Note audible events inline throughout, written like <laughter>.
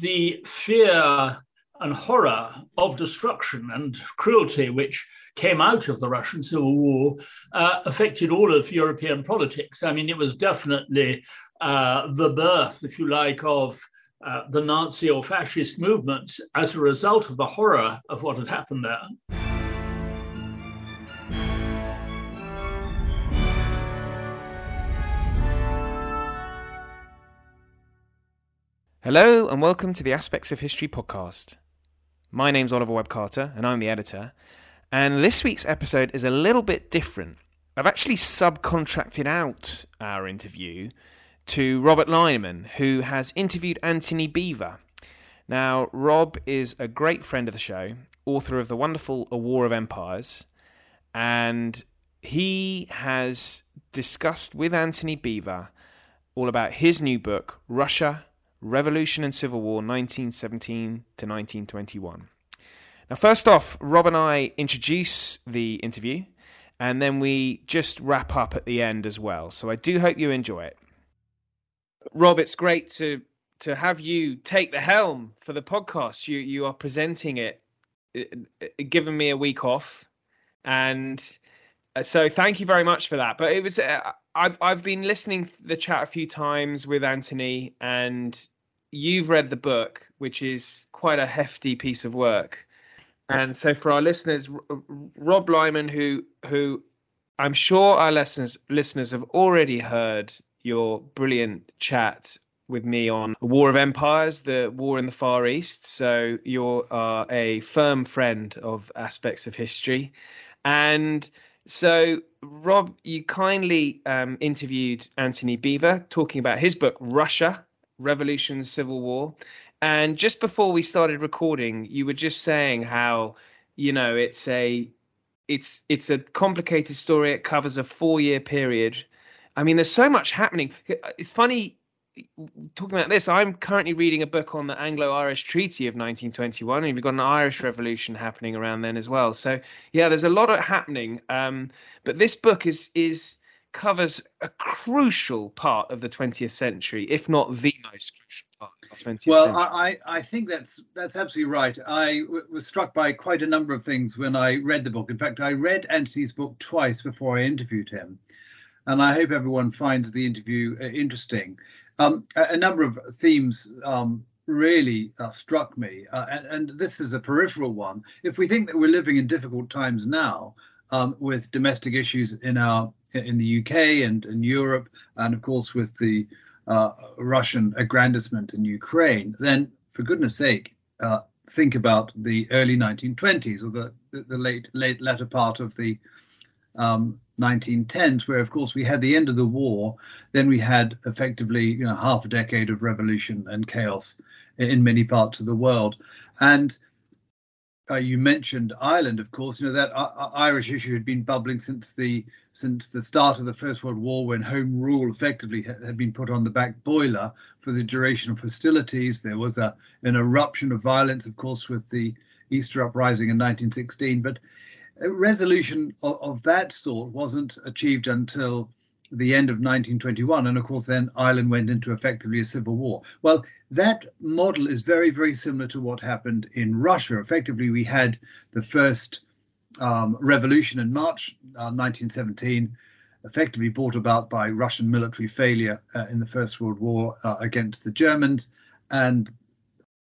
the fear and horror of destruction and cruelty which came out of the Russian Civil War uh, affected all of European politics. I mean, it was definitely uh, the birth, if you like, of uh, the Nazi or fascist movements as a result of the horror of what had happened there. Hello, and welcome to the Aspects of History podcast. My name's Oliver Webb Carter, and I'm the editor. And this week's episode is a little bit different. I've actually subcontracted out our interview to Robert Lyman, who has interviewed Antony Beevor. Now, Rob is a great friend of the show, author of the wonderful A War of Empires, and he has discussed with Antony Beevor all about his new book, Russia Revolution and Civil War 1917 to 1921. Now, first off, Rob and I introduce the interview and then we just wrap up at the end as well. So I do hope you enjoy it. Rob, it's great to to have you take the helm for the podcast. You you are presenting it, giving me a week off, and uh, so thank you very much for that. But it was uh, I've I've been listening the chat a few times with Antony, and you've read the book, which is quite a hefty piece of work. And so for our listeners, Rob Lyman, who who I'm sure our listeners listeners have already heard your brilliant chat with me on War of Empires, the war in the Far East. So you're uh, a firm friend of aspects of history, and so Rob, you kindly um, interviewed Antony Beevor talking about his book Russia, Revolution, Civil War. And just before we started recording, you were just saying how, you know, it's a it's it's a complicated story. It covers a four year period. I mean, there's so much happening. It's funny talking about this. I'm currently reading a book on the Anglo-Irish Treaty of 1921, and you've got an Irish Revolution happening around then as well. So yeah, there's a lot of happening. Um, but this book is is covers a crucial part of the 20th century, if not the most crucial part of the 20th well, century. Well, I, I think that's that's absolutely right. I w- was struck by quite a number of things when I read the book. In fact, I read Antony's book twice before I interviewed him, and I hope everyone finds the interview uh, interesting. Um, a, a, number of themes um, really uh, struck me, uh, and, and, this is a peripheral one. If we think that we're living in difficult times now, um, with domestic issues in our in the UK and in Europe, and of course with the uh, Russian aggrandizement in Ukraine, then for goodness sake, uh, think about the early 1920s or the, the, the late late latter part of the um, 1910s, where of course we had the end of the war, then we had effectively you know half a decade of revolution and chaos in many parts of the world, and uh, you mentioned Ireland, of course. You know that uh, uh, Irish issue had been bubbling since the since the start of the First World War, when Home Rule effectively had, had been put on the back boiler for the duration of hostilities. There was a an eruption of violence, of course, with the Easter Uprising in 1916. But a resolution of, of that sort wasn't achieved until the end of 1921, and of course, then Ireland went into effectively a civil war. Well, that model is very, very similar to what happened in Russia. Effectively, we had the first um, revolution in March uh, 1917, effectively brought about by Russian military failure uh, in the First World War uh, against the Germans, and,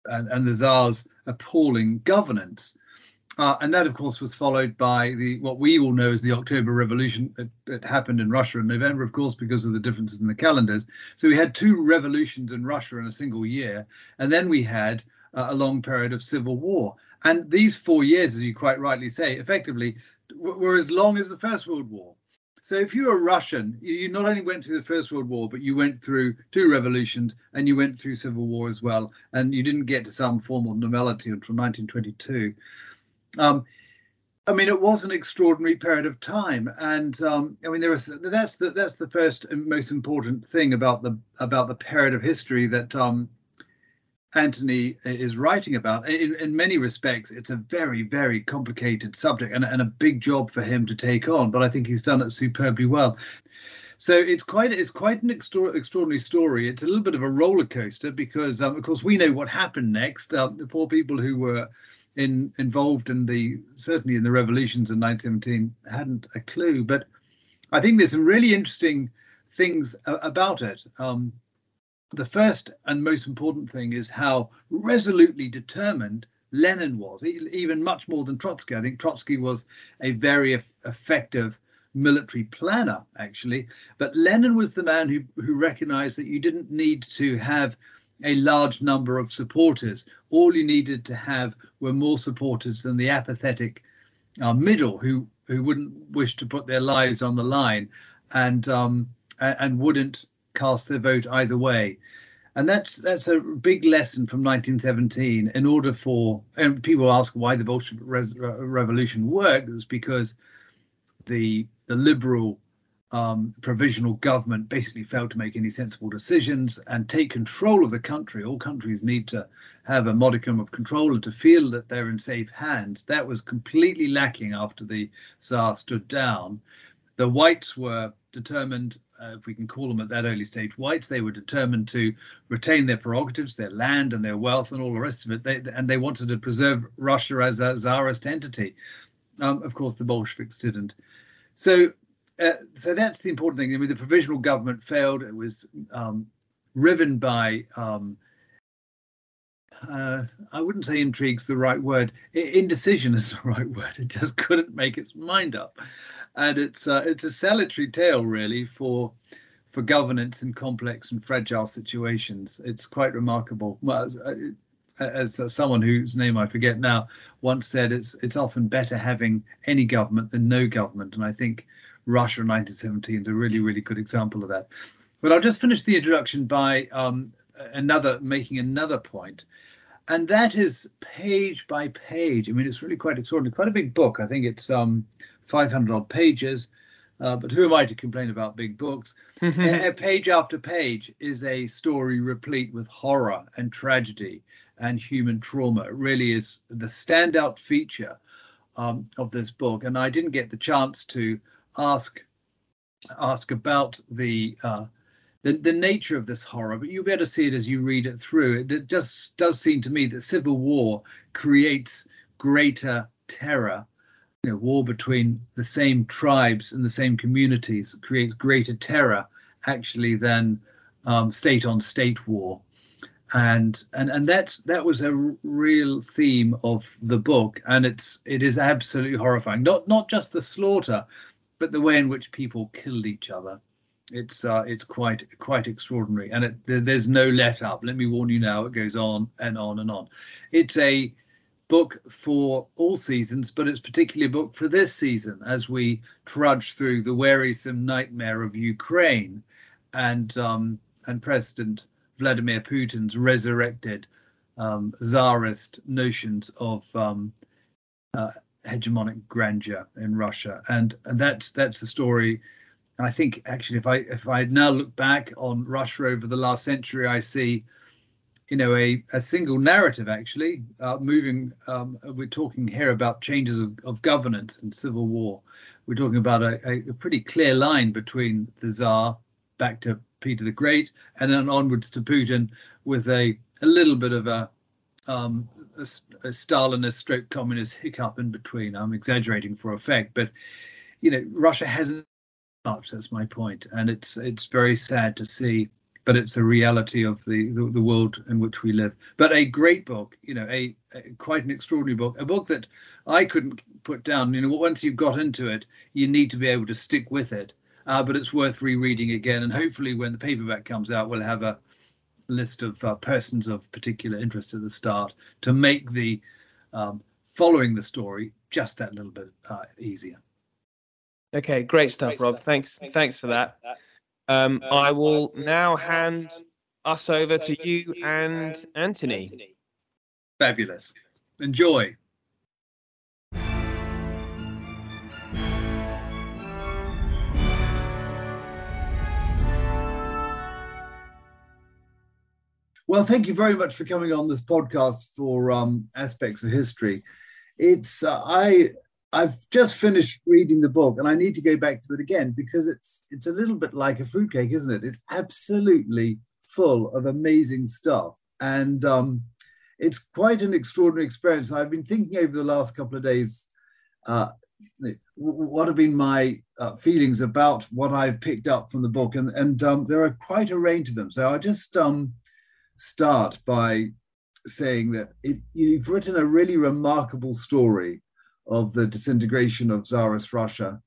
and and the Tsar's appalling governance. Uh, and that, of course, was followed by the what we all know as the October Revolution. It, happened in Russia in November, of course, because of the differences in the calendars. So we had two revolutions in Russia in a single year, and then we had uh, a long period of civil war. And these four years, as you quite rightly say, effectively were as long as the First World War. So if you were a Russian, you not only went through the First World War, but you went through two revolutions and you went through civil war as well, and you didn't get to some formal normality until 1922. Um, I mean, it was an extraordinary period of time, and um, I mean, there was that's the that's the first and most important thing about the about the period of history that um, Antony is writing about. In, in many respects, it's a very very complicated subject and, and a big job for him to take on, but I think he's done it superbly well. So it's quite it's quite an extra, extraordinary story. It's a little bit of a roller coaster because, um, of course, we know what happened next. Uh, the poor people who were in, involved in the certainly in the revolutions in 1917 hadn't a clue. But I think there's some really interesting things about it. Um, the first and most important thing is how resolutely determined Lenin was, even much more than Trotsky. I think Trotsky was a very effective military planner, actually. But Lenin was the man who, who recognized that you didn't need to have a large number of supporters. All you needed to have were more supporters than the apathetic uh, middle who who wouldn't wish to put their lives on the line and um, and wouldn't cast their vote either way. And that's that's a big lesson from 1917. In order for and people ask why the Bolshevik Revolution worked, it was because the the liberal um, provisional government basically failed to make any sensible decisions and take control of the country. All countries need to have a modicum of control and to feel that they're in safe hands. That was completely lacking after the Tsar stood down. The whites were determined, uh, if we can call them at that early stage whites, they were determined to retain their prerogatives, their land and their wealth and all the rest of it. They, and they wanted to preserve Russia as a czarist entity. Um, of course, the Bolsheviks didn't. So, uh, so that's the important thing. I mean, the provisional government failed. It was um, riven by, um, uh, I wouldn't say intrigue's the right word. Indecision is <laughs> the right word. It just couldn't make its mind up, and it's uh, it's a salutary tale really for for governance in complex and fragile situations. It's quite remarkable. Well, uh, as uh, someone whose name I forget now once said, it's it's often better having any government than no government, and I think Russia in 1917 is a really really good example of that. But I'll just finish the introduction by um, another making another point, and that is page by page. I mean, it's really quite extraordinary, quite a big book. I think it's um, 500 odd pages. Uh, but who am I to complain about big books? <laughs> page after page is a story replete with horror and tragedy and human trauma. It really is the standout feature um, of this book. And I didn't get the chance to ask ask about the, uh, the the nature of this horror, but you'll be able to see it as you read it through. It just does seem to me that civil war creates greater terror. You know, war between the same tribes and the same communities creates greater terror actually than um, state on state war and and and that's that was a real theme of the book and it's it is absolutely horrifying not not just the slaughter but the way in which people killed each other it's uh, it's quite quite extraordinary. And it, there's no let up. Let me warn you now it goes on and on and on. It's a book for all seasons but it's particularly a book for this season as we trudge through the wearisome nightmare of ukraine and um, and president Vladimir Putin's resurrected um, czarist notions of um, uh, hegemonic grandeur in Russia, and and that's that's the story. And I think actually, if I if I now look back on Russia over the last century, I see, you know, a, a single narrative actually uh, moving. Um, we're talking here about changes of, of governance and civil war. We're talking about a, a pretty clear line between the Tsar back to Peter the Great, and then onwards to Putin with a a little bit of a um, a, a Stalinist stroke communist hiccup in between. I'm exaggerating for effect, but you know Russia hasn't much. That's my point, and it's it's very sad to see, but it's a reality of the, the, the world in which we live. But a great book, you know, a, a, quite an extraordinary book, a book that I couldn't put down. You know, once you've got into it, you need to be able to stick with it uh, but it's worth rereading again. And hopefully, when the paperback comes out, we'll have a list of uh, persons of particular interest at the start to make the um, following the story just that little bit uh, easier. Okay, great stuff, great Rob. Stuff. Thanks, thanks, thanks for that. Um, um, I will now hand us over to you and Antony. Fabulous. Enjoy. Well, thank you very much for coming on this podcast for um, aspects of history. It's uh, I I've just finished reading the book and I need to go back to it again because it's it's a little bit like a fruitcake, isn't it? It's absolutely full of amazing stuff. And um, it's quite an extraordinary experience. I've been thinking over the last couple of days uh, what have been my uh, feelings about what I've picked up from the book, and and um, there are quite a range of them. So I'll just um, start by saying that it, you've written a really remarkable story of the disintegration of Tsarist Russia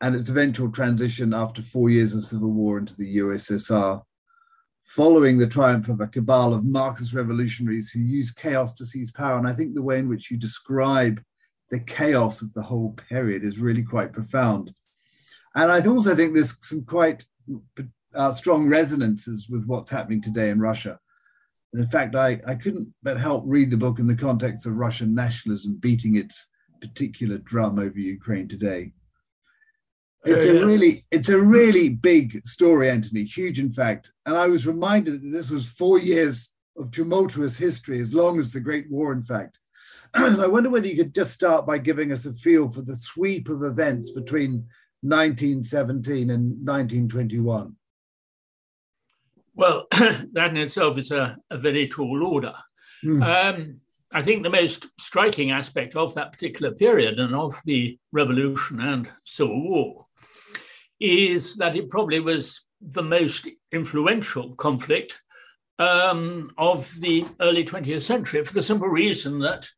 and its eventual transition after four years of civil war into the USSR, following the triumph of a cabal of Marxist revolutionaries who used chaos to seize power. And I think the way in which you describe the chaos of the whole period is really quite profound. And I also think there's some quite uh, strong resonances with what's happening today in Russia. And in fact, I, I couldn't but help read the book in the context of Russian nationalism beating its particular drum over Ukraine today. It's a really, it's a really big story, Antony. Huge, in fact. And I was reminded that this was four years of tumultuous history, as long as the Great War, in fact. <clears throat> and I wonder whether you could just start by giving us a feel for the sweep of events between 1917 and 1921. Well, <clears throat> that in itself is a, a very tall order. Mm. Um, I think the most striking aspect of that particular period and of the revolution and civil war is that it probably was the most influential conflict um, of the early 20th century for the simple reason that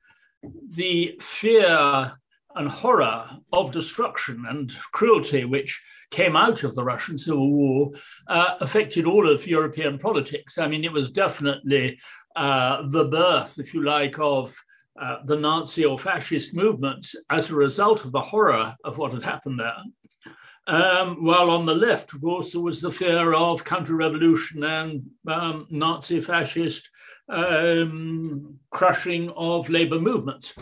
the fear and horror of destruction and cruelty which came out of the Russian Civil War uh, affected all of European politics. I mean, it was definitely uh, the birth, if you like, of uh, the Nazi or fascist movements as a result of the horror of what had happened there. Um, while on the left, of course, there was the fear of counter revolution and um, Nazi fascist um, crushing of labor movements.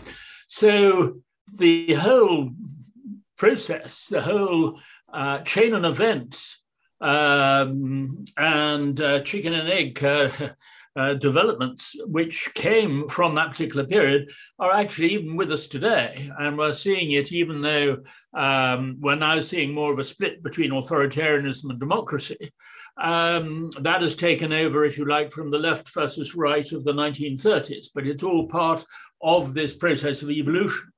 So the whole process, the whole uh, chain of events um, and uh, chicken and egg uh, <laughs> uh, developments which came from that particular period are actually even with us today. And we're seeing it even though um, we're now seeing more of a split between authoritarianism and democracy. Um, that has taken over, if you like, from the left versus right of the 1930s, but it's all part of this process of evolution.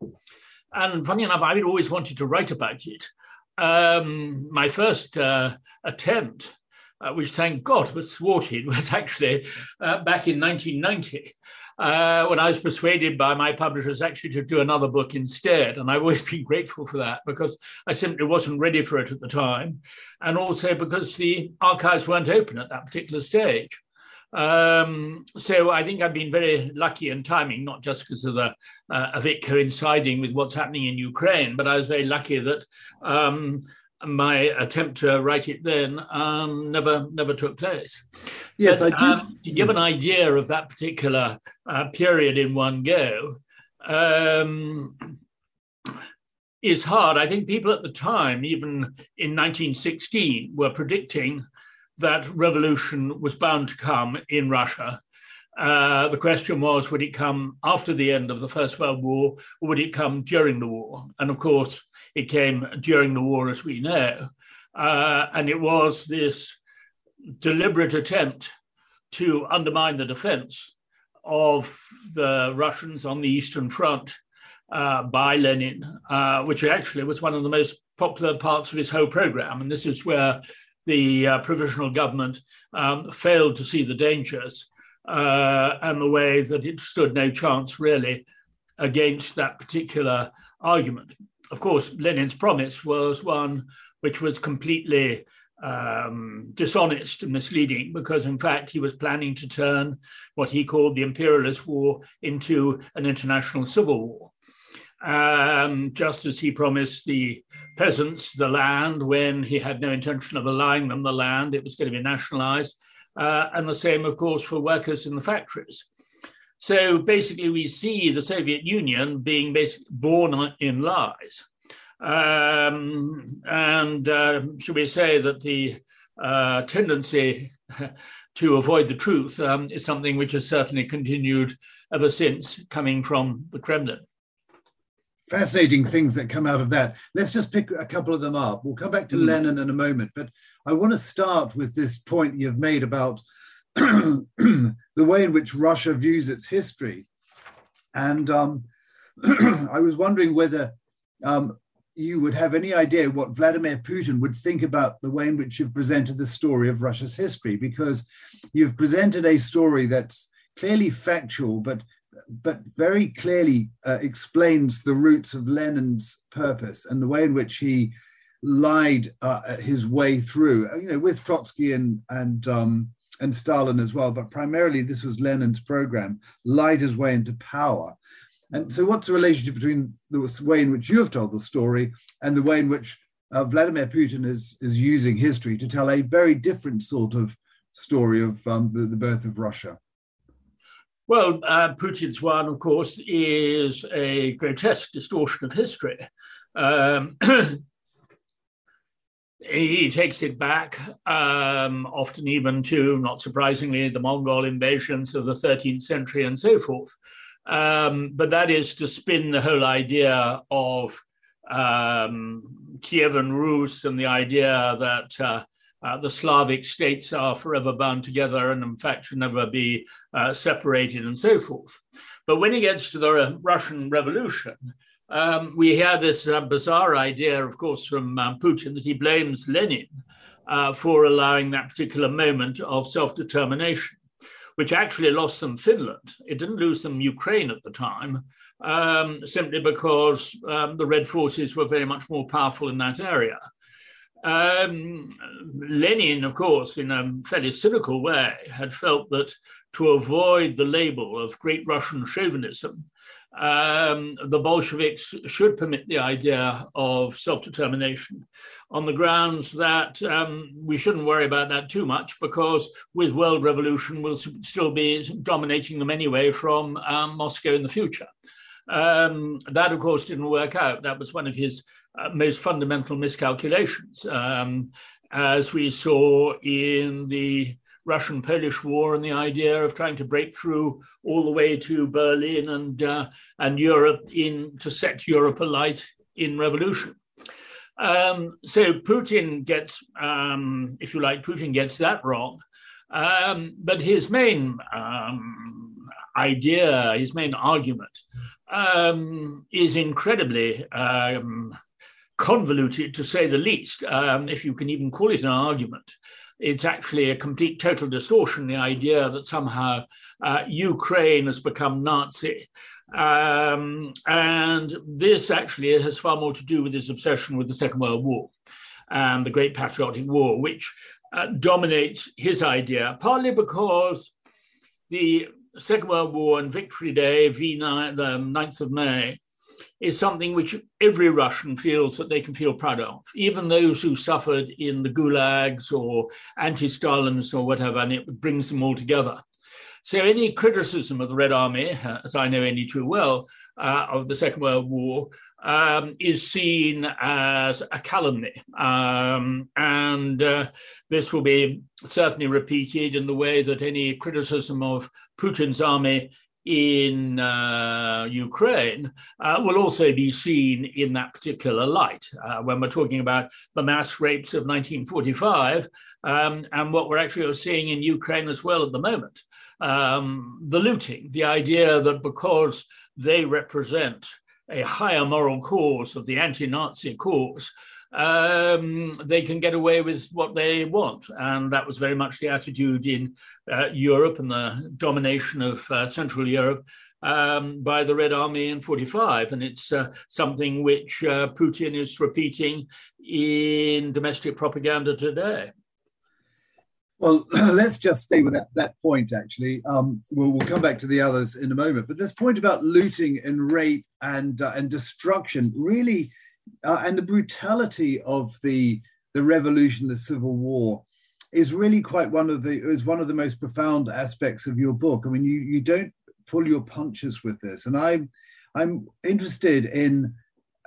And funny enough, I'd always wanted to write about it. Um, my first uh, attempt uh, which thank God was thwarted, <laughs> was actually uh, back in 1990. Uh, when I was persuaded by my publishers actually to do another book instead. And I've always <laughs> been grateful for that because I simply wasn't ready for it at the time. And also because the archives weren't open at that particular stage. Um, so I think I've been very lucky in timing, not just because of the uh, of it coinciding with what's happening in Ukraine, but I was very lucky that um, my attempt to write it then um, never never took place. Yes, but, I do. Um, to give an idea of that particular uh, period in one go um, is hard. I think people at the time, even in 1916, were predicting that revolution was bound to come in Russia. Uh, the question was, would it come after the end of the First World War, or would it come during the war? And of course, it came during the war, as we know. Uh, and it was this deliberate attempt to undermine the defense of the Russians on the Eastern Front uh, by Lenin, uh, which actually was one of the most popular parts of his whole program. And this is where the uh, provisional government um, failed to see the dangers uh, and the way that it stood no chance really against that particular argument of course, Lenin's promise was one which was completely um, dishonest and misleading because, in fact, he was planning to turn what he called the imperialist war into an international civil war. Um, just as he promised the peasants the land when he had no intention of allowing them the land, it was going to be nationalized. Uh, and the same, of course, for workers in the factories. So basically, we see the Soviet Union being basically born in lies. Um, and uh, should we say that the uh, tendency <laughs> to avoid the truth um, is something which has certainly continued ever since coming from the Kremlin. Fascinating things that come out of that. Let's just pick a couple of them up. We'll come back to mm. Lenin in a moment, but I want to start with this point you've made about <clears throat> the way in which Russia views its history. And um, <clears throat> I was wondering whether um, you would have any idea what Vladimir Putin would think about the way in which you've presented the story of Russia's history, because you've presented a story that's clearly factual, but but very clearly uh, explains the roots of Lenin's purpose and the way in which he lied uh, his way through, uh, you know, with Trotsky and and um, and Stalin as well, but primarily this was Lenin's program, lied his way into power. And so, what's the relationship between the way in which you have told the story and the way in which uh, Vladimir Putin is is using history to tell a very different sort of story of um, the, the birth of Russia? Well, uh, Putin's one, of course, is a grotesque distortion of history. Um, <clears throat> he takes it back, um, often even to, not surprisingly, the Mongol invasions of the 13th century and so forth. Um, but that is to spin the whole idea of um, Kievan Rus and the idea that uh, uh, the Slavic states are forever bound together and, in fact, should never be uh, separated and so forth. But when he gets to the Russian Revolution, um, we hear this uh, bizarre idea, of course, from uh, Putin that he blames Lenin uh, for allowing that particular moment of self determination, which actually lost them Finland. It didn't lose them Ukraine at the time, um, simply because um, the Red forces were very much more powerful in that area. Um, Lenin, of course, in a fairly cynical way, had felt that to avoid the label of great Russian chauvinism, um, the Bolsheviks should permit the idea of self determination on the grounds that um, we shouldn't worry about that too much because with world revolution, we'll still be dominating them anyway from um, Moscow in the future. Um, that, of course, didn't work out. That was one of his uh, most fundamental miscalculations, um, as we saw in the Russian Polish War and the idea of trying to break through all the way to Berlin and, uh, and Europe in, to set Europe alight in revolution. Um, so Putin gets, um, if you like, Putin gets that wrong. Um, but his main um, idea, his main argument, um, is incredibly um, convoluted, to say the least, if you can even call it an argument it's actually a complete total distortion the idea that somehow uh, Ukraine has become Nazi. Um, and this actually has far more to do with his obsession with the Second World War and the Great Patriotic War, which uh, dominates his idea, partly because the Second World War and Victory Day, V9, the 9th of May, is something which every Russian feels that they can feel proud of, even those who suffered in the gulags or anti Stalins or whatever, and it brings them all together. So, any criticism of the Red Army, uh, as I know only too well, uh, of the Second World War, um, is seen as a calumny. Um, and uh, this will be certainly repeated in the way that any criticism of Putin's army in uh, Ukraine uh, will also be seen in that particular light uh, when we're talking about the mass rapes of 1945 um, and what we're actually seeing in Ukraine as well at the moment. Um, the looting, the idea that because they represent a higher moral cause of the anti Nazi cause, um, they can get away with what they want. And that was very much the attitude in uh, Europe and the domination of uh, Central Europe um, by the Red Army in 45. And it's uh, something which uh, Putin is repeating in domestic propaganda today. Well, <clears throat> let's just stay with that, that point, actually. Um, we'll, we'll come back to the others in a moment. But this point about looting and rape and, uh, and destruction really uh, and the brutality of the the revolution, the civil war, is really quite one of the is one of the most profound aspects of your book. I mean, you you don't pull your punches with this, and I'm I'm interested in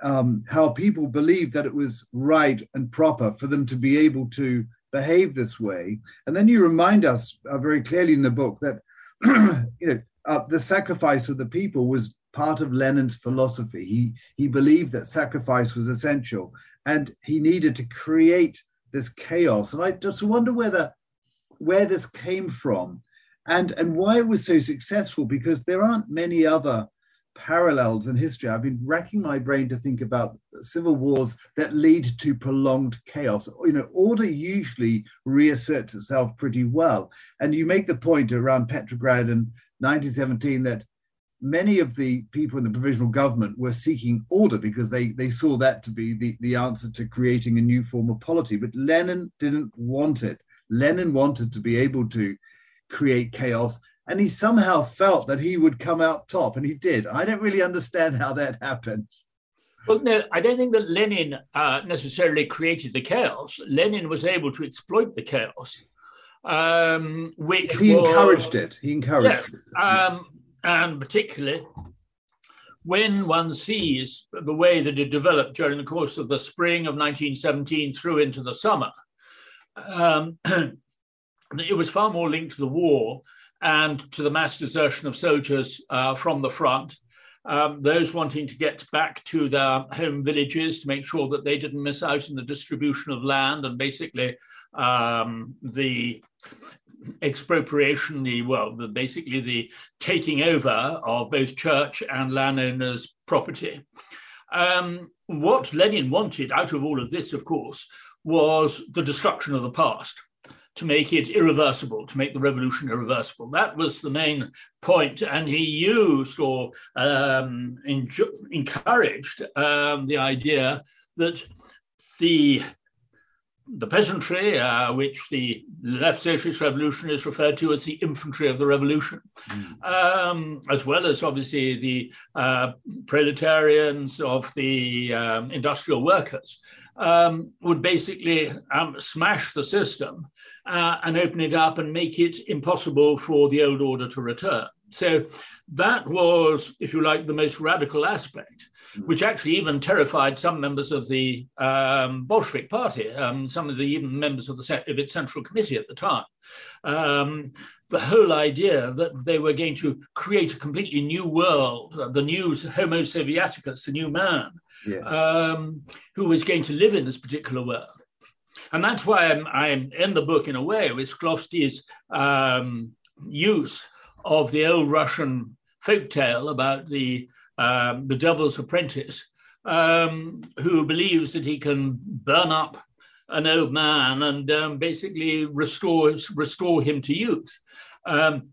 um, how people believe that it was right and proper for them to be able to behave this way, and then you remind us uh, very clearly in the book that <clears throat> you know uh, the sacrifice of the people was part of Lenin's philosophy. He he believed that sacrifice was essential, and he needed to create this chaos. And I just wonder whether where this came from, and and why it was so successful. Because there aren't many other parallels in history. I've been racking my brain to think about civil wars that lead to prolonged chaos. You know, order usually reasserts itself pretty well. And you make the point around Petrograd in 1917 that many of the people in the provisional government were seeking order because they, they saw that to be the, the answer to creating a new form of polity. But Lenin didn't want it. Lenin wanted to be able to create chaos and he somehow felt that he would come out top, and he did. I don't really understand how that happened. Well, no, I don't think that Lenin uh, necessarily created the chaos. Lenin was able to exploit the chaos, um, which he was, encouraged it. He encouraged yeah, it, um, and particularly when one sees the way that it developed during the course of the spring of 1917 through into the summer, um, <clears throat> it was far more linked to the war and to the mass desertion of soldiers uh, from the front. Um, those wanting to get back to their home villages to make sure that they didn't miss out in the distribution of land and basically um, the expropriation, the well, the, basically the taking over of both church and landowners' property. Um, what Lenin wanted out of all of this, of course, was the destruction of the past to make it irreversible, to make the revolution irreversible. That was the main point, and he used or um, encouraged um, the idea that the the peasantry, uh, which the left socialist revolution is referred to as the infantry of the revolution, mm. um, as well as obviously the uh, proletarians of the um, industrial workers, um, would basically um, smash the system uh, and open it up and make it impossible for the old order to return. So that was, if you like, the most radical aspect, which actually even terrified some members of the um, Bolshevik Party, um, some of the even members of, the, of its central committee at the time. Um, the whole idea that they were going to create a completely new world, the new Homo Sovieticus, the new man, yes. Um, who was going to live in this particular world. And that's why I'm, I'm in the book, in a way, with Shklovsky's um, use of the old Russian folk tale about the, um, the devil's apprentice, um, who believes that he can burn up an old man and um, basically restore, restore him to youth. Um,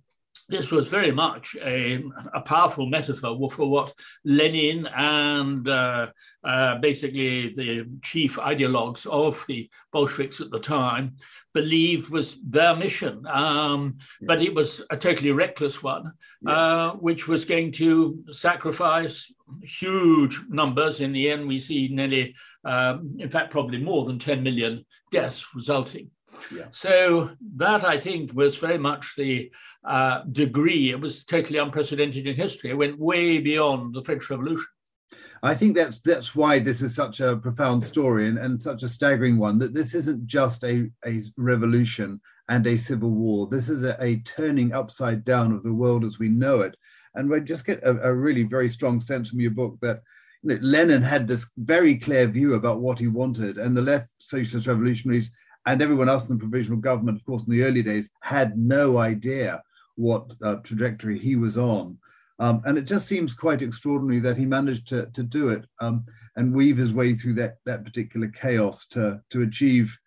this was very much a, a, powerful metaphor for what Lenin and uh, uh, basically the chief ideologues of the Bolsheviks at the time believed was their mission. Um, yeah. But it was a totally reckless one, uh, which was going to sacrifice huge numbers. In the end, we see nearly, um, in fact, probably more than 10 million deaths resulting. Yeah. So that I think was very much the uh, degree. It was totally unprecedented in history. It went way beyond the French Revolution. I think that's that's why this is such a profound story and, and such a staggering one. That this isn't just a, a revolution and a civil war. This is a, a turning upside down of the world as we know it. And we just get a, a really very strong sense from your book that you know, Lenin had this very clear view about what he wanted, and the left socialist revolutionaries and everyone else in the provisional government, of course, in the early days, had no idea what uh, trajectory he was on. Um, and it just seems quite extraordinary that he managed to, to do it um, and weave his way through that, that particular chaos to, to achieve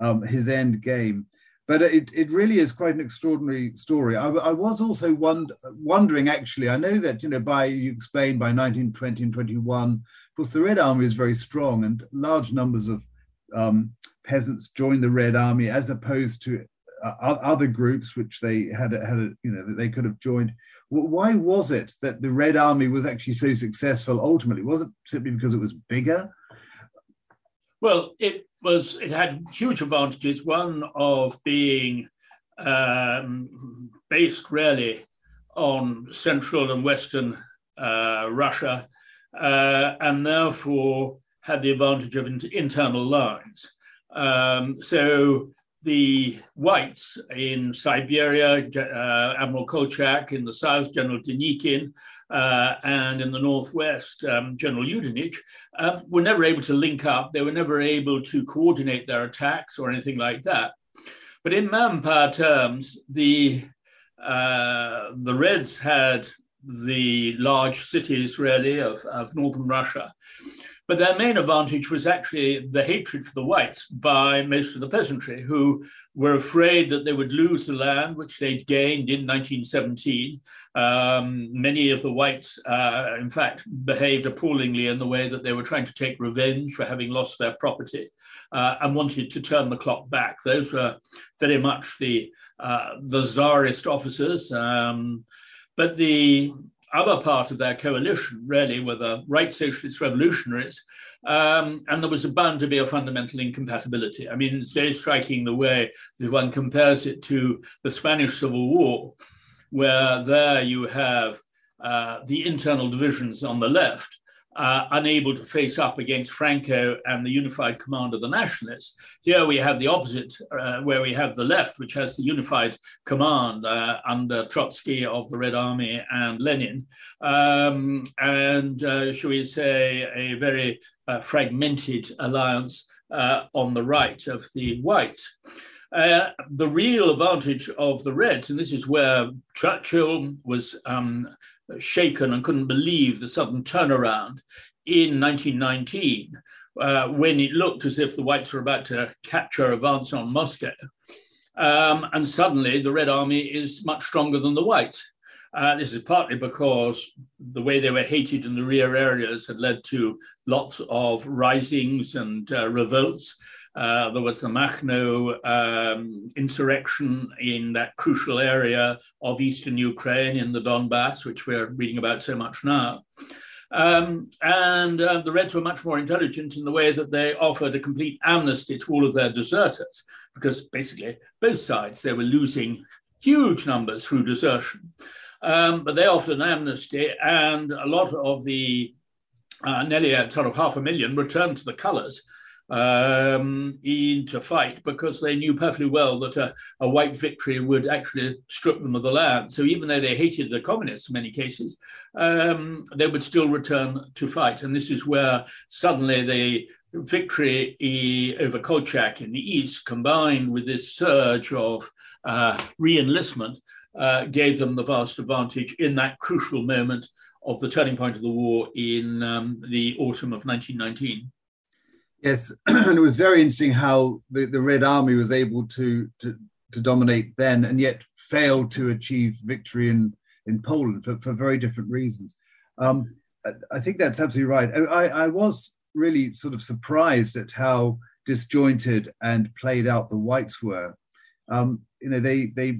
um, his end game. But it, it really is quite an extraordinary story. I, I was also wond- wondering, actually, I know that, you know, by, you explained by 1920 and 21, of course, the Red Army is very strong and large numbers of um, peasants joined the Red Army as opposed to uh, other groups which they had had a, you know that they could have joined. Why was it that the Red Army was actually so successful ultimately? Was it simply because it was bigger? Well, it was. It had huge advantages. One of being um, based really on central and western uh, Russia, uh, and therefore had the advantage of internal lines. Um, so the whites in Siberia, uh, Admiral Kolchak, in the south, General Denikin, uh, and in the northwest, um, General Yudenich, um, were never able to link up. They were never able to coordinate their attacks or anything like that. But in manpower terms, the uh, the Reds had the large cities really of, of northern Russia. But their main advantage was actually the hatred for the whites by most of the peasantry, who were afraid that they would lose the land which they'd gained in 1917. Um, many of the whites, uh, in fact, behaved appallingly in the way that they were trying to take revenge for having lost their property uh, and wanted to turn the clock back. Those were very much the uh, the czarist officers. Um, but the other part of their coalition really were the right socialist revolutionaries. Um, and there was bound to be a fundamental incompatibility. I mean, it's very striking the way that one compares it to the Spanish Civil War, where there you have uh, the internal divisions on the left uh, unable to face up against Franco and the unified command of the nationalists. Here we have the opposite, uh, where we have the left, which has the unified command uh, under Trotsky of the Red Army and Lenin, um, and uh, shall we say, a very uh, fragmented alliance uh, on the right of the whites. Uh, the real advantage of the Reds, and this is where Churchill was um, shaken and couldn't believe the sudden turnaround in 1919 uh, when it looked as if the whites were about to capture advance on Moscow. Um, and suddenly the Red Army is much stronger than the whites. Uh, this is partly because the way they were hated in the rear areas had led to lots of risings and uh, revolts. Uh, there was the Makhno um, insurrection in that crucial area of eastern Ukraine in the Donbass, which we're reading about so much now. Um, and uh, the Reds were much more intelligent in the way that they offered a complete amnesty to all of their deserters, because basically both sides they were losing huge numbers through desertion. Um, but they offered an amnesty, and a lot of the uh, nearly a sort of half a million returned to the colours um, into fight because they knew perfectly well that a, a, white victory would actually strip them of the land. So even though they hated the communists in many cases, um, they would still return to fight. And this is where suddenly the victory over Kolchak in the east, combined with this surge of uh, re-enlistment, uh, gave them the vast advantage in that crucial moment of the turning point of the war in um, the autumn of 1919. Yes, <clears throat> and it was very interesting how the, the Red Army was able to, to, to dominate then and yet failed to achieve victory in, in Poland for, for very different reasons. Um, I think that's absolutely right. I, I was really sort of surprised at how disjointed and played out the whites were. Um, you know, they they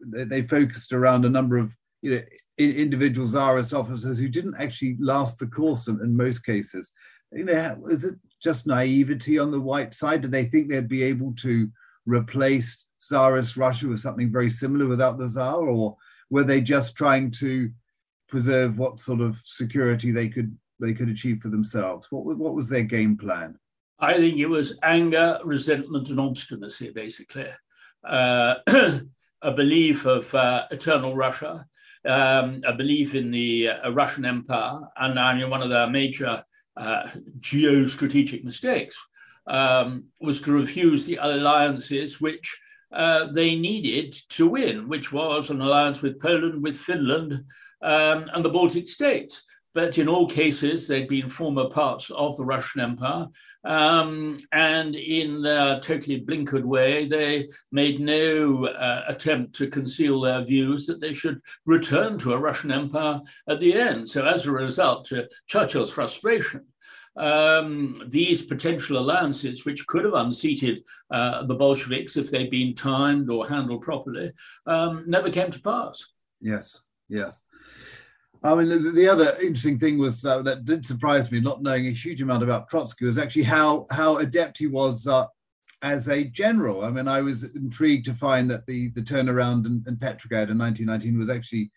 they focused around a number of you know individual czarist officers who didn't actually last the course in, in most cases. You know, is it just naivety on the white side? Did they think they'd be able to replace Tsarist Russia with something very similar without the Tsar, or were they just trying to preserve what sort of security they could they could achieve for themselves? What what was their game plan? I think it was anger, resentment, and obstinacy, basically. Uh, <clears throat> a belief of uh, eternal Russia, um, a belief in the uh, Russian Empire, and I mean one of the major uh, geostrategic mistakes um, was to refuse the alliances which uh, they needed to win, which was an alliance with Poland, with Finland, um, and the Baltic states. But in all cases, they'd been former parts of the Russian Empire. Um, and in their totally blinkered way, they made no uh, attempt to conceal their views that they should return to a Russian Empire at the end. So, as a result, to Churchill's frustration, um, these potential alliances, which could have unseated uh, the Bolsheviks if they'd been timed or handled properly, um, never came to pass. Yes, yes. I mean, the, the other interesting thing was uh, that did surprise me, not knowing a huge amount about Trotsky, was actually how how adept he was uh, as a general. I mean, I was intrigued to find that the the turnaround in, in Petrograd in 1919 was actually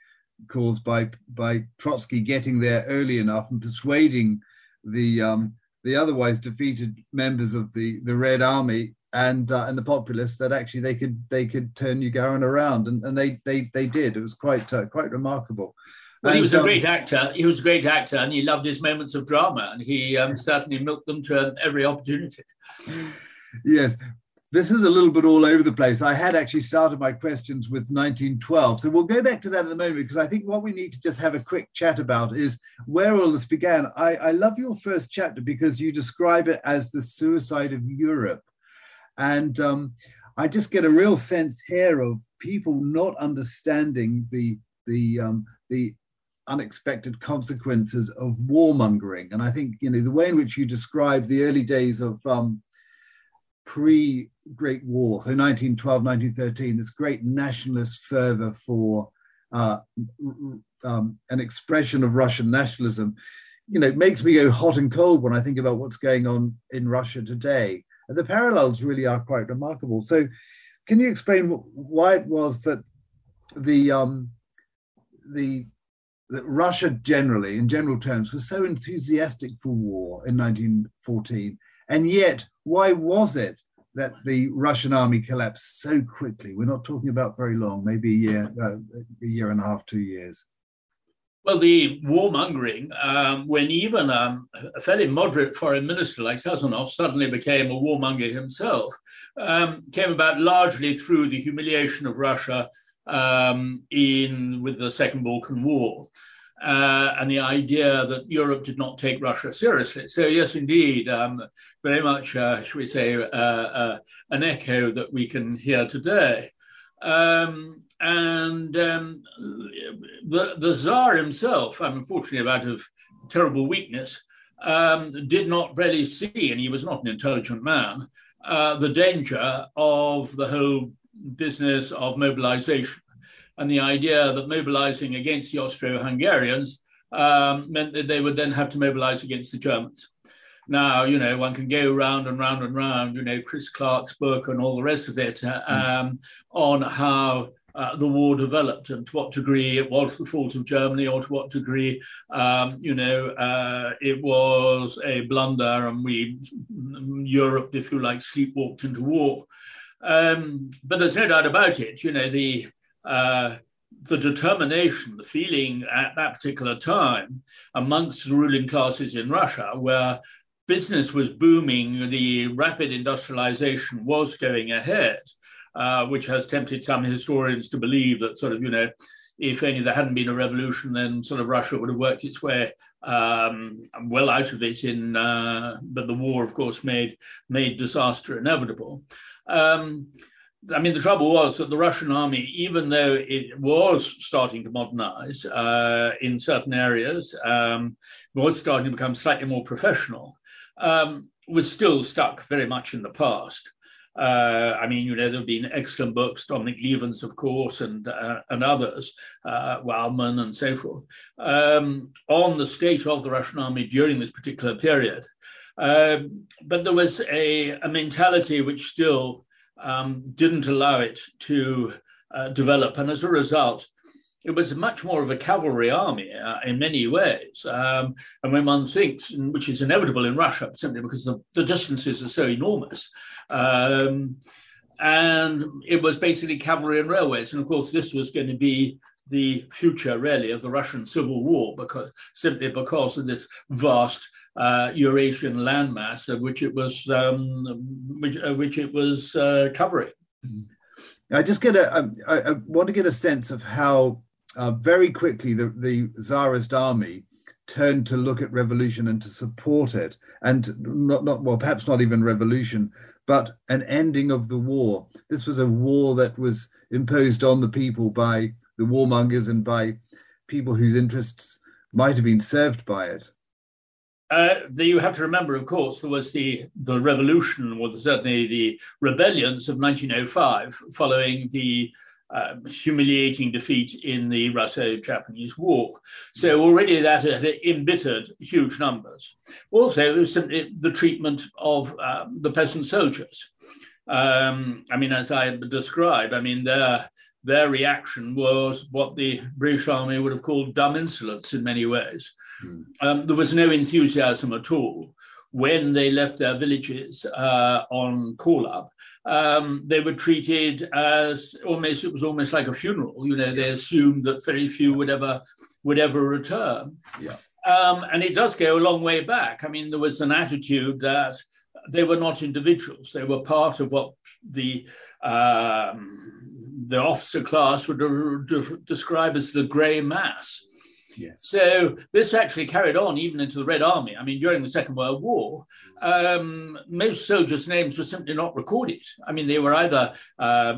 caused by by Trotsky getting there early enough and persuading the um, the otherwise defeated members of the the Red Army and uh, and the populace that actually they could they could turn Ugarian around, and, and they they they did. It was quite uh, quite remarkable. Well, and, he was a um, great actor. He was a great actor, and he loved his moments of drama, and he um, certainly milked them to every opportunity. Yes, this is a little bit all over the place. I had actually started my questions with 1912. So we'll go back to that in a moment because I think what we need to just have a quick chat about is where all this began. I, I love your first chapter because you describe it as the suicide of Europe. And um, I just get a real sense here of people not understanding the, the, um, the unexpected consequences of warmongering. And I think, you know, the way in which you describe the early days of um, pre Great War, so 1912, 1913, this great nationalist fervor for uh, um, an expression of Russian nationalism, you know—it makes me go hot and cold when I think about what's going on in Russia today. And the parallels really are quite remarkable. So, can you explain why it was that the um, the that Russia generally, in general terms, was so enthusiastic for war in 1914, and yet why was it that the Russian army collapsed so quickly? We're not talking about very long, maybe a year, uh, a year and a half, two years. Well, the warmongering, um, when even um, a fairly moderate foreign minister like Sazonov suddenly became a warmonger himself, um, came about largely through the humiliation of Russia um, in with the Second Balkan War uh, and the idea that Europe did not take Russia seriously. So, yes, indeed, um, very much, uh, should we say, uh, uh an echo that we can hear today. Um, and um, the, the Tsar himself, unfortunately, out of terrible weakness, um, did not really see, and he was not an intelligent man, uh, the danger of the whole business of mobilization and the idea that mobilizing against the Austro-Hungarians um, meant that they would then have to mobilize against the Germans. Now, you know, one can go round and round and round, you know, Chris Clark's book and all the rest of it uh, hmm. um, on how uh, the war developed and to what degree it was the fault of Germany or to what degree, um, you know, uh, it was a blunder and we, Europe, if you like, sleepwalked into war. Um, but there's no doubt about it, you know, the uh, the determination, the feeling at that particular time amongst the ruling classes in Russia, where business was booming, the rapid industrialization was going ahead, uh, which has tempted some historians to believe that sort of, you know, if only there hadn't been a revolution, then sort of Russia would have worked its way um, well out of it. In uh, but the war, of course, made made disaster inevitable. Um, I mean, the trouble was that the Russian army, even though it was starting to modernize uh, in certain areas, um, was starting to become slightly more professional, um, was still stuck very much in the past. Uh, I mean, you know, there have been excellent books, Dominic Lieven's, of course, and uh, and others, uh, Wildman and so forth, um, on the state of the Russian army during this particular period. Um, but there was a, a mentality which still um, didn't allow it to uh, develop. And as a result, it was much more of a cavalry army uh, in many ways. Um, and when one thinks, which is inevitable in Russia, simply because the, the distances are so enormous, um, and it was basically cavalry and railways. And of course, this was going to be the future, really, of the Russian Civil War, because simply because of this vast uh, Eurasian landmass of which it was um, which, which, it was uh, covering. I just get a um, I, I want to get a sense of how uh, very quickly the, the Tsarist army turned to look at revolution and to support it, and not not well perhaps not even revolution, but an ending of the war. This was a war that was imposed on the people by the warmongers and by people whose interests might have been served by it. Uh, the, you have to remember, of course, there was the, the revolution, or certainly the rebellions of 1905 following the uh, humiliating defeat in the Russo-Japanese War. So already that had embittered huge numbers. Also, simply the treatment of um, the peasant soldiers. Um, I mean, as I described, I mean, their, their reaction was what the British Army would have called dumb insolence in many ways. Um, there was no enthusiasm at all. when they left their villages uh, on call up, um, they were treated as almost, it was almost like a funeral. You know, they assumed that very few would ever, would ever return. Yeah. Um, and it does go a long way back. I mean, there was an attitude that they were not individuals; they were part of what the um, the officer class would de- de- describe as the grey mass. Yes. So this actually carried on even into the Red Army. I mean, during the Second World War, um, most soldiers' names were simply not recorded. I mean, they were either uh,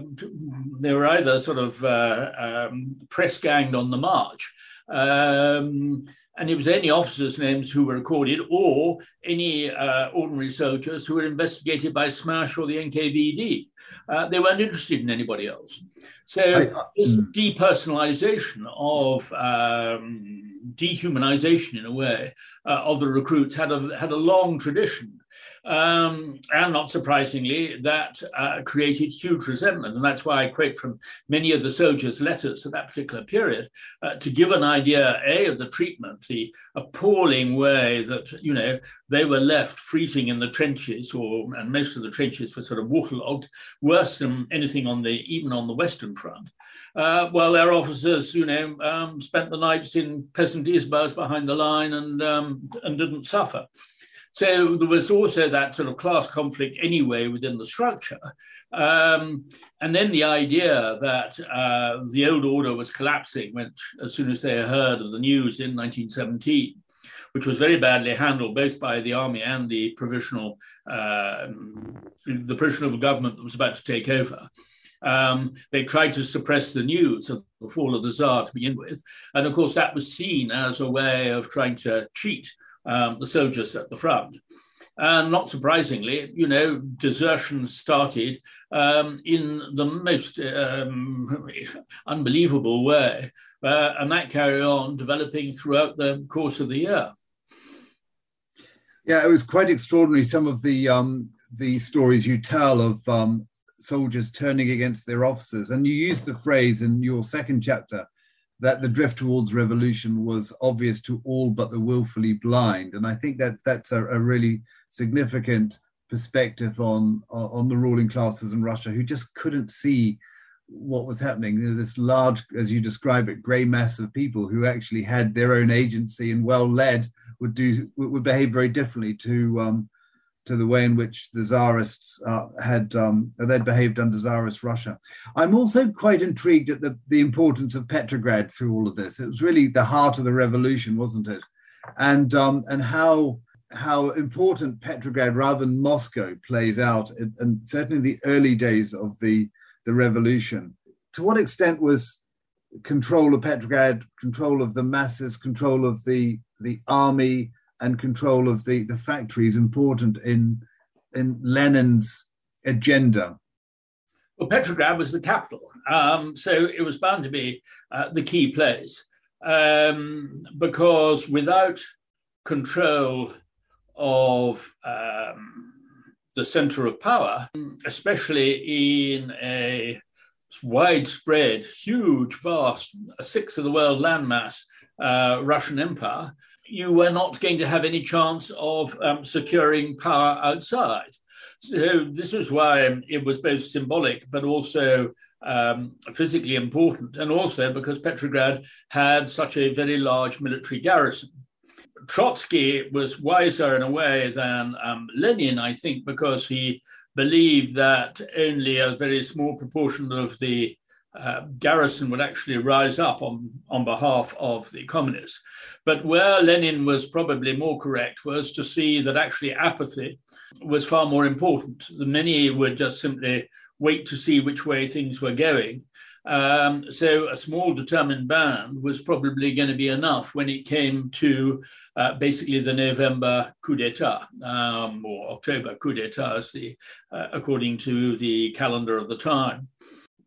they were either sort of uh, um, press ganged on the march. Um, and it was any officers' names who were recorded or any uh, ordinary soldiers who were investigated by SMERSH or the NKVD. Uh, they weren't interested in anybody else. So I, uh, this mm. depersonalization of um, dehumanization, in a way, uh, of the recruits had a had a long tradition. Um, and not surprisingly, that uh, created huge resentment. And that's why I quote from many of the soldiers' letters at that particular period uh, to give an idea, A, of the treatment, the appalling way that, you know, they were left freezing in the trenches, or and most of the trenches were sort of waterlogged, worse than anything on the, even on the Western Front. Uh, while their officers, you know, um, spent the nights in peasant isbas behind the line and um, and didn't suffer. So there was also that sort of class conflict anyway within the structure. Um, and then the idea that uh, the old order was collapsing went as soon as they heard of the news in 1917, which was very badly handled both by the army and the provisional, uh, the provisional government that was about to take over. Um, they tried to suppress the news of the fall of the Tsar to begin with. And of course, that was seen as a way of trying to cheat um, the soldiers at the front. And not surprisingly, you know, desertion started um, in the most um, <laughs> unbelievable way. Uh, and that carried on developing throughout the course of the year. Yeah, it was quite extraordinary. Some of the um, the stories you tell of um, soldiers turning against their officers, and you use the phrase in your second chapter that the drift towards revolution was obvious to all but the willfully blind. And I think that that's a, a really significant perspective on on the ruling classes in Russia who just couldn't see what was happening. You know, this large, as you describe it, grey mass of people who actually had their own agency and well led would do would behave very differently to um, to the way in which the Tsarists uh, had um, they'd behaved under Tsarist Russia. I'm also quite intrigued at the, the importance of Petrograd through all of this. It was really the heart of the revolution, wasn't it? And um, and how how important Petrograd rather than Moscow plays out, and certainly the early days of the the revolution. To what extent was control of Petrograd, control of the masses, control of the the army, and control of the, the factories important in, in Lenin's agenda? Well, Petrograd was the capital, um, so it was bound to be uh, the key place um, because without control of um, the center of power, especially in a widespread, huge, vast, a sixth of the world landmass uh, Russian Empire, you were not going to have any chance of um, securing power outside. So this is why it was both symbolic but also um, physically important, and also because Petrograd had such a very large military garrison. Trotsky was wiser in a way than um, Lenin, I think, because he believed that only a very small proportion of the uh, garrison would actually rise up on, on behalf of the communists. But where Lenin was probably more correct was to see that actually apathy was far more important. The many would just simply wait to see which way things were going. Um, so a small determined band was probably going to be enough when it came to uh, basically the November coup d'etat um, or October coup d'etat, the, uh, according to the calendar of the time.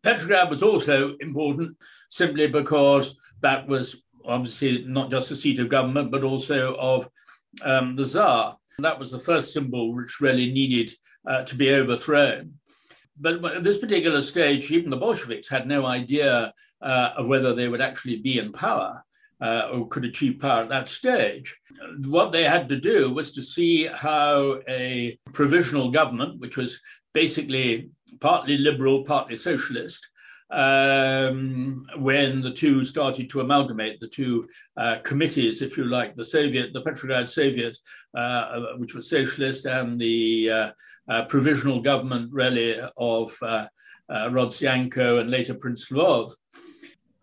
Petrograd was also important simply because that was obviously not just the seat of government, but also of um, the Tsar. That was the first symbol which really needed uh, to be overthrown. But at this particular stage, even the Bolsheviks had no idea uh, of whether they would actually be in power. uh, or could achieve power at that stage. What they had to do was to see how a provisional government, which was basically partly liberal, partly socialist, um, when the two started to amalgamate the two uh, committees, if you like, the Soviet, the Petrograd Soviet, uh, which was socialist, and the uh, uh provisional government, really, of uh, uh, Rodzianko and later Prince Lvov.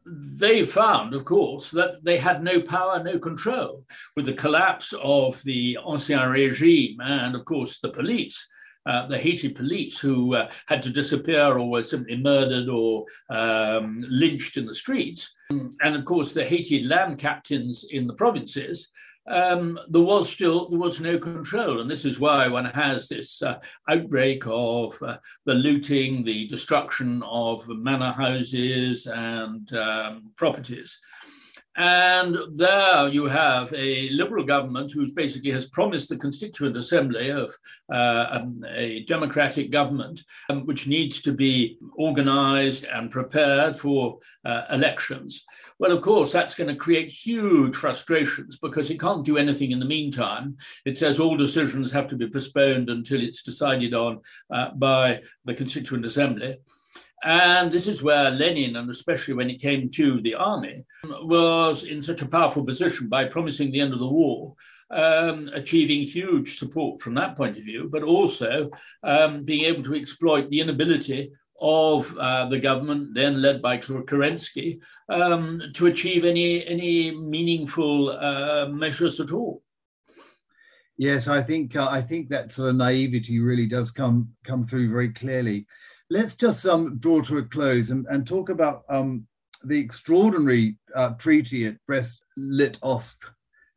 They found, of course, that they had no power, no control. With the collapse of the Ancien regime and, of course, the police, uh, the hated police who uh, had to disappear or were simply murdered or um, lynched in the streets. And of course, the hated land captains in the provinces. Um, there was still there was no control, and this is why one has this uh, outbreak of uh, the looting, the destruction of manor houses and um, properties. And there you have a liberal government who basically has promised the Constituent Assembly of uh, um, a democratic government, um, which needs to be organized and prepared for uh, elections. Well, of course, that's going to create huge frustrations because it can't do anything in the meantime. It says all decisions have to be postponed until it's decided on uh, by the Constituent Assembly. And this is where Lenin, and especially when it came to the army, was in such a powerful position by promising the end of the war, um, achieving huge support from that point of view, but also um, being able to exploit the inability of uh, the government, then led by Kerensky, um, to achieve any any meaningful uh, measures at all. Yes, I think uh, I think that sort of naivety really does come come through very clearly let's just um, draw to a close and, and talk about um, the extraordinary uh, treaty at Brest-Litovsk,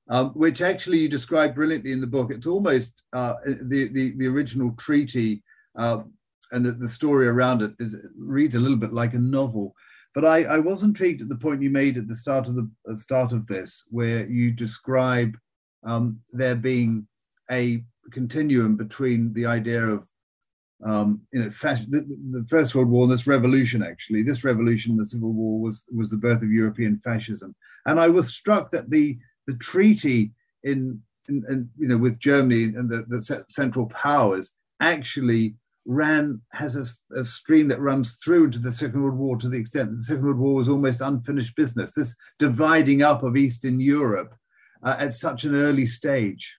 um, which actually you describe brilliantly in the book. It's almost uh, the, the, the original treaty uh, and the, the story around it is, reads a little bit like a novel. But I, I was intrigued at the point you made at the start of the, the start of this, where you describe um, there being a continuum between the idea of um, you know, fasc- the, the, First World War this revolution, actually, this revolution, the Civil War, was was the birth of European fascism. And I was struck that the the treaty in, in, in you know with Germany and the, the Central Powers actually ran has a, a, stream that runs through into the Second World War to the extent that the Second World War was almost unfinished business. This dividing up of Eastern Europe uh, at such an early stage.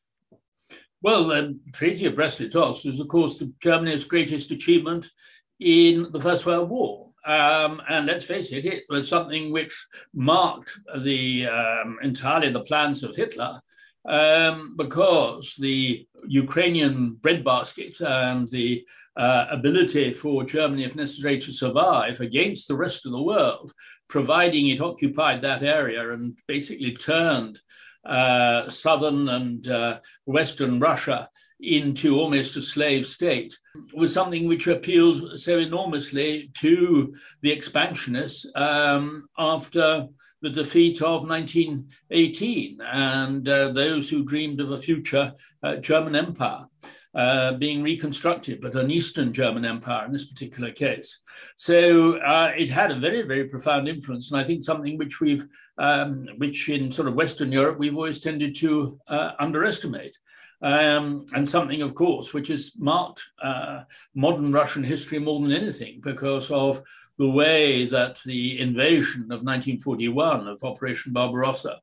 Well, the Treaty of Brest-Litovsk was, of course, the Germany's greatest achievement in the First World War. Um, and let's face it, it was something which marked the um, entirely the plans of Hitler, um, because the Ukrainian breadbasket and the uh, ability for Germany, if necessary, to survive against the rest of the world, providing it occupied that area and basically turned uh, southern and uh, western Russia into almost a slave state was something which appealed so enormously to the expansionists um, after the defeat of 1918 and uh, those who dreamed of a future uh, German empire. Uh, being reconstructed, but an Eastern German Empire in this particular case. So uh, it had a very, very profound influence, and I think something which we've, um, which in sort of Western Europe we've always tended to uh, underestimate. Um, and something, of course, which has marked uh, modern Russian history more than anything because of the way that the invasion of 1941 of Operation Barbarossa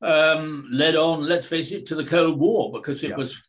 um, led on, let's face it, to the Cold War because it yeah. was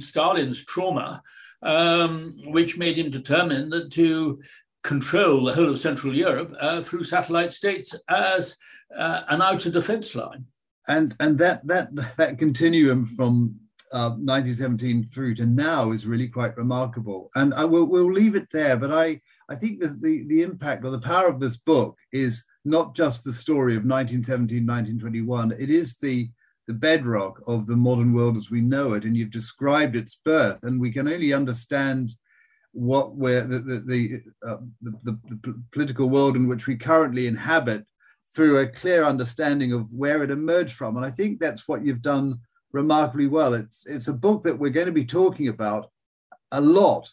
Stalin's trauma um, which made him determine that to control the whole of Central Europe uh, through satellite states as uh, an outer defense line. And and that that that continuum from uh, 1917 through to now is really quite remarkable. And I will we'll leave it there. But I I think the, the the impact or the power of this book is not just the story of 1917, 1921, it is the, the bedrock of the modern world as we know it. And you've described its birth, and we can only understand what where the the the, uh, the, the, the political world in which we currently inhabit through a clear understanding of where it emerged from. And I think that's what you've done remarkably well. It's it's a book that we're going to be talking about a lot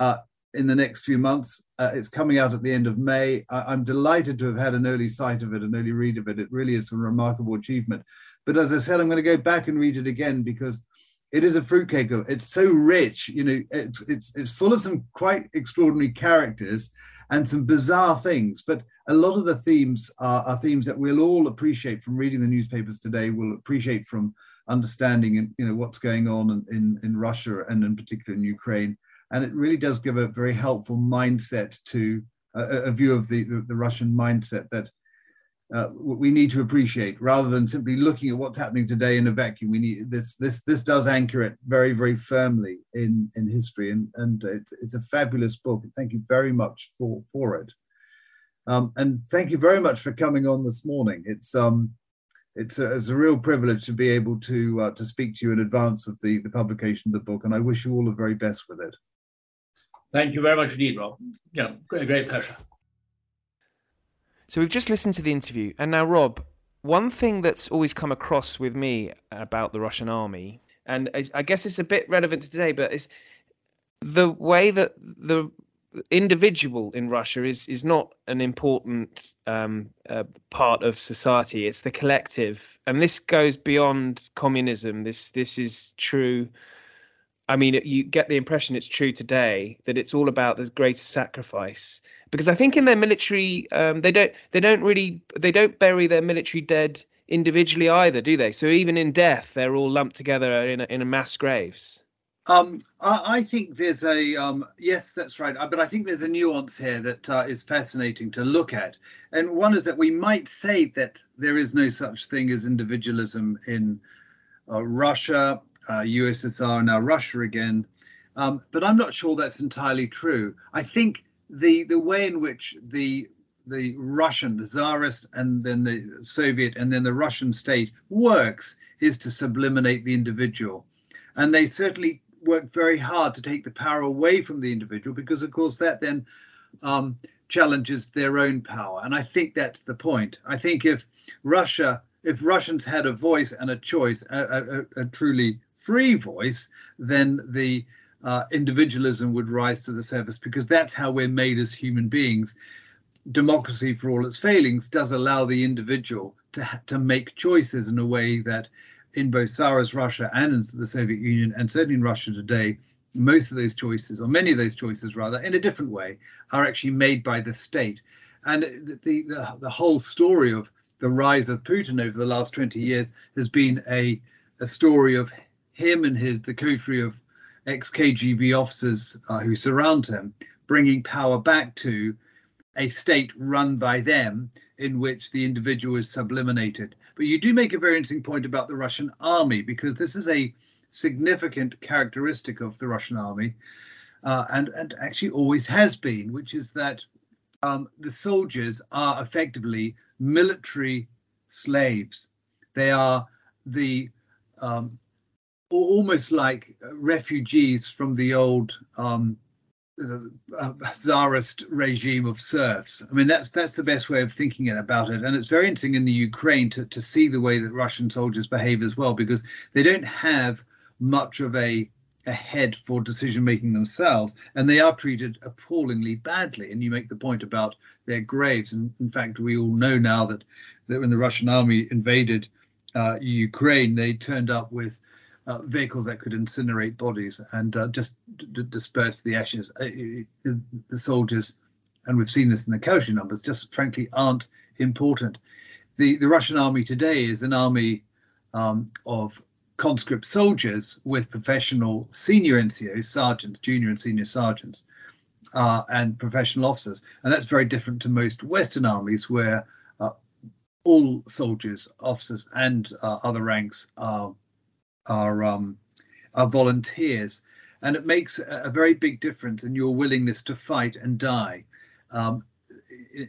uh, in the next few months Uh, it's coming out at the end of May. I, am delighted to have had an early sight of it, an early read of it. It really is a remarkable achievement. But as I said, I'm going to go back and read it again because it is a fruitcake. It's so rich, you know. It's it's it's full of some quite extraordinary characters and some bizarre things. But a lot of the themes are, are themes that we'll all appreciate from reading the newspapers today. We'll appreciate from understanding, you know, what's going on in, in, in Russia and in particular in Ukraine. And it really does give a very helpful mindset to a, a view of the, the, the Russian mindset that uh, we need to appreciate rather than simply looking at what's happening today in a vacuum. We need this. This this does anchor it very very firmly in in history, and and it, it's a fabulous book. Thank you very much for for it, um, and thank you very much for coming on this morning. It's um it's a, it's a real privilege to be able to uh, to speak to you in advance of the the publication of the book, and I wish you all the very best with it. Thank you very much indeed, Rob. Yeah, great, great pleasure. So we've just listened to the interview, and now, Rob, one thing that's always come across with me about the Russian army, and I guess it's a bit relevant to today, but it's the way that the individual in Russia is is not an important um, uh, part of society. It's the collective, and this goes beyond communism. This this is true I mean, you get the impression it's true today that it's all about this greater sacrifice. Because I think in their military, um, they don't they don't really they don't bury their military dead individually either, do they? So even in death, they're all lumped together in a, in a mass graves. Um, I, I, think there's a um, yes, that's right. Uh, but I think there's a nuance here that uh, is fascinating to look at, and one is that we might say that there is no such thing as individualism in uh, Russia uh, USSR, and now Russia again. Um, but I'm not sure that's entirely true. I think the the way in which the the Russian, the Tsarist, and then the Soviet, and then the Russian state works is to subliminate the individual, and they certainly work very hard to take the power away from the individual because, of course, that then um, challenges their own power. And I think that's the point. I think if Russia, if Russians had a voice and a choice, a, a, a truly free voice, then the uh, individualism would rise to the surface because that's how we're made as human beings. Democracy, for all its failings, does allow the individual to to make choices in a way that, in both Tsarist Russia and in the Soviet Union, and certainly in Russia today, most of those choices, or many of those choices rather, in a different way, are actually made by the state. And the the, the whole story of the rise of Putin over the last 20 years has been a a story of him and his the coterie of ex KGB officers uh, who surround him, bringing power back to a state run by them in which the individual is subliminated. But you do make a very interesting point about the Russian army because this is a significant characteristic of the Russian army, uh, and and actually always has been, which is that um, the soldiers are effectively military slaves. They are the um, almost like refugees from the old um, uh, czarist regime of serfs. I mean, that's that's the best way of thinking about it. And it's very interesting in the Ukraine to, to see the way that Russian soldiers behave as well, because they don't have much of a a head for decision making themselves, and they are treated appallingly badly. And you make the point about their graves, and in fact, we all know now that that when the Russian army invaded uh, Ukraine, they turned up with uh, vehicles that could incinerate bodies and uh, just d- disperse the ashes. Uh, it, the soldiers, and we've seen this in the casualty numbers, just frankly aren't important. The, the Russian army today is an army um, of conscript soldiers with professional senior NCOs, sergeants, junior and senior sergeants, uh, and professional officers. And that's very different to most Western armies where uh, all soldiers, officers, and uh, other ranks are are um, volunteers, and it makes a, very big difference in your willingness to fight and die. Um,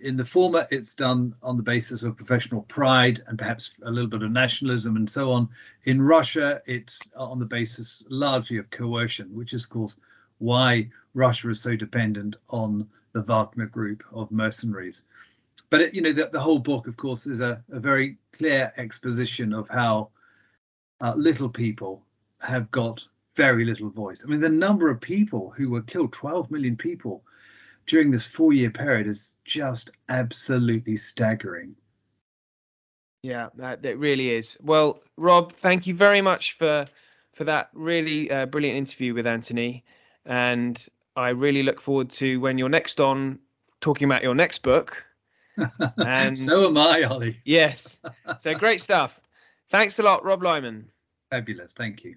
in the former, it's done on the basis of professional pride and perhaps a little bit of nationalism and so on. In Russia, it's on the basis largely of coercion, which is, of course, why Russia is so dependent on the Wagner group of mercenaries. But it, you know, the, the, whole book, of course, is a, a very clear exposition of how uh, little people have got very little voice. I mean, the number of people who were killed, 12 million people, during this four year period is just absolutely staggering. Yeah, that, that really is. Well, Rob, thank you very much for for that really uh, brilliant interview with Antony, and I really look forward to when you're next on talking about your next book. <laughs> And so am I, Ollie. yes. So great stuff. Thanks a lot, Rob Lyman. Fabulous. Thank you.